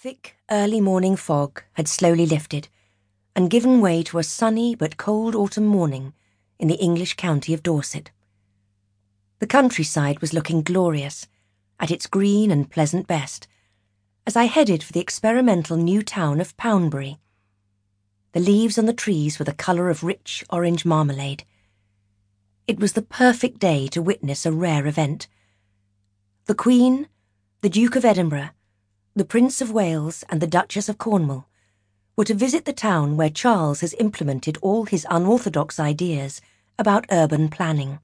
Thick, early morning fog had slowly lifted and given way to a sunny but cold autumn morning in the English county of Dorset. The countryside was looking glorious, at its green and pleasant best, as I headed for the experimental new town of Poundbury. The leaves on the trees were the colour of rich orange marmalade. It was the perfect day to witness a rare event. The Queen, the Duke of Edinburgh, the Prince of Wales, and the Duchess of Cornwall were to visit the town where Charles has implemented all his unorthodox ideas about urban planning.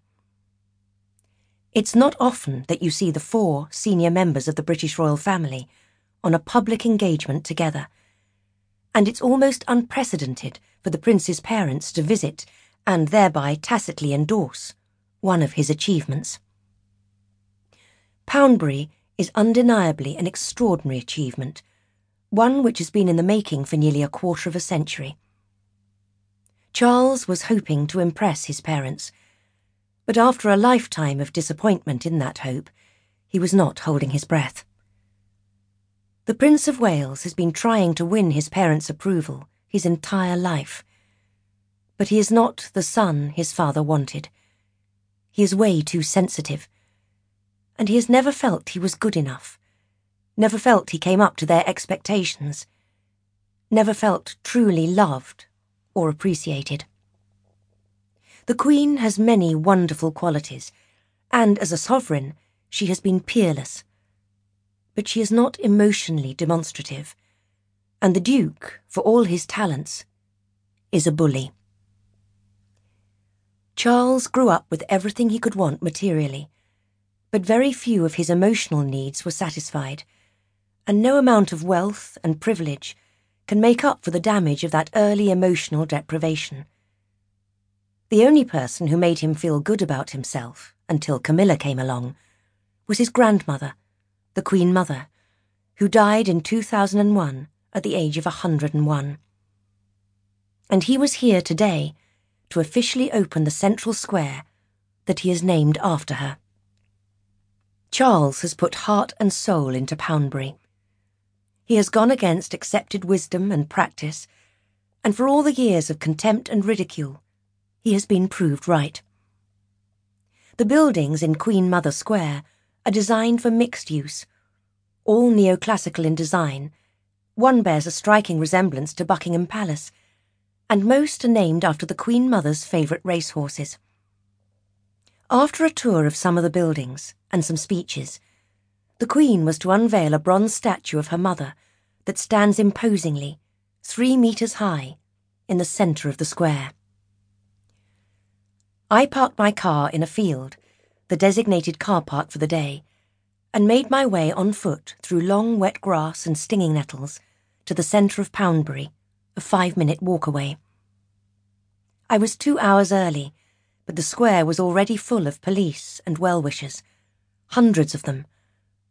It's not often that you see the four senior members of the British royal family on a public engagement together, and it's almost unprecedented for the prince's parents to visit and thereby tacitly endorse one of his achievements. Poundbury is undeniably an extraordinary achievement, one which has been in the making for nearly a quarter of a century. Charles was hoping to impress his parents, but after a lifetime of disappointment in that hope, he was not holding his breath. The Prince of Wales has been trying to win his parents' approval his entire life, but he is not the son his father wanted. He is way too sensitive and he has never felt he was good enough, never felt he came up to their expectations, never felt truly loved or appreciated. The Queen has many wonderful qualities, and as a sovereign, she has been peerless. But she is not emotionally demonstrative, and the Duke, for all his talents, is a bully. Charles grew up with everything he could want materially but very few of his emotional needs were satisfied, and no amount of wealth and privilege can make up for the damage of that early emotional deprivation. The only person who made him feel good about himself, until Camilla came along, was his grandmother, the Queen Mother, who died in 2001 at the age of 101. And he was here today to officially open the central square that he has named after her. Charles has put heart and soul into Poundbury. He has gone against accepted wisdom and practice, and for all the years of contempt and ridicule, he has been proved right. The buildings in Queen Mother Square are designed for mixed use, all neoclassical in design. One bears a striking resemblance to Buckingham Palace, and most are named after the Queen Mother's favourite racehorses. After a tour of some of the buildings and some speeches, the Queen was to unveil a bronze statue of her mother that stands imposingly, three metres high, in the centre of the square. I parked my car in a field, the designated car park for the day, and made my way on foot through long wet grass and stinging nettles to the centre of Poundbury, a five minute walk away. I was two hours early but the square was already full of police and well wishers, hundreds of them,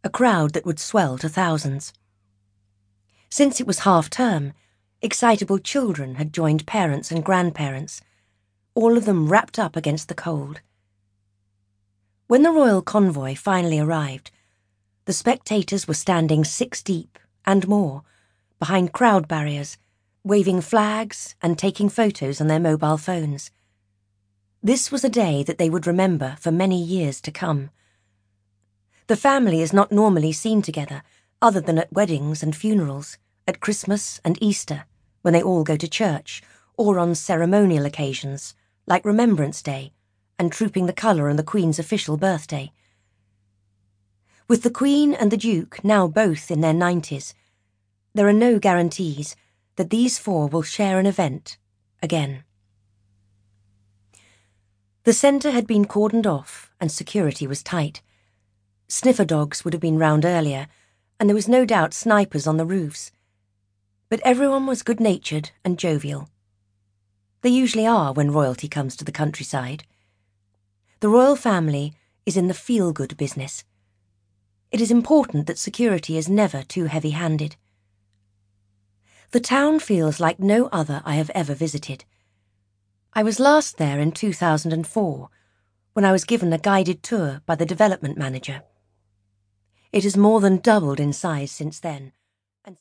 a crowd that would swell to thousands. Since it was half term, excitable children had joined parents and grandparents, all of them wrapped up against the cold. When the royal convoy finally arrived, the spectators were standing six deep and more behind crowd barriers, waving flags and taking photos on their mobile phones. This was a day that they would remember for many years to come. The family is not normally seen together, other than at weddings and funerals, at Christmas and Easter, when they all go to church, or on ceremonial occasions, like Remembrance Day and Trooping the Colour on the Queen's official birthday. With the Queen and the Duke now both in their nineties, there are no guarantees that these four will share an event again. The centre had been cordoned off and security was tight. Sniffer dogs would have been round earlier, and there was no doubt snipers on the roofs. But everyone was good natured and jovial. They usually are when royalty comes to the countryside. The royal family is in the feel good business. It is important that security is never too heavy handed. The town feels like no other I have ever visited. I was last there in 2004, when I was given a guided tour by the development manager. It has more than doubled in size since then.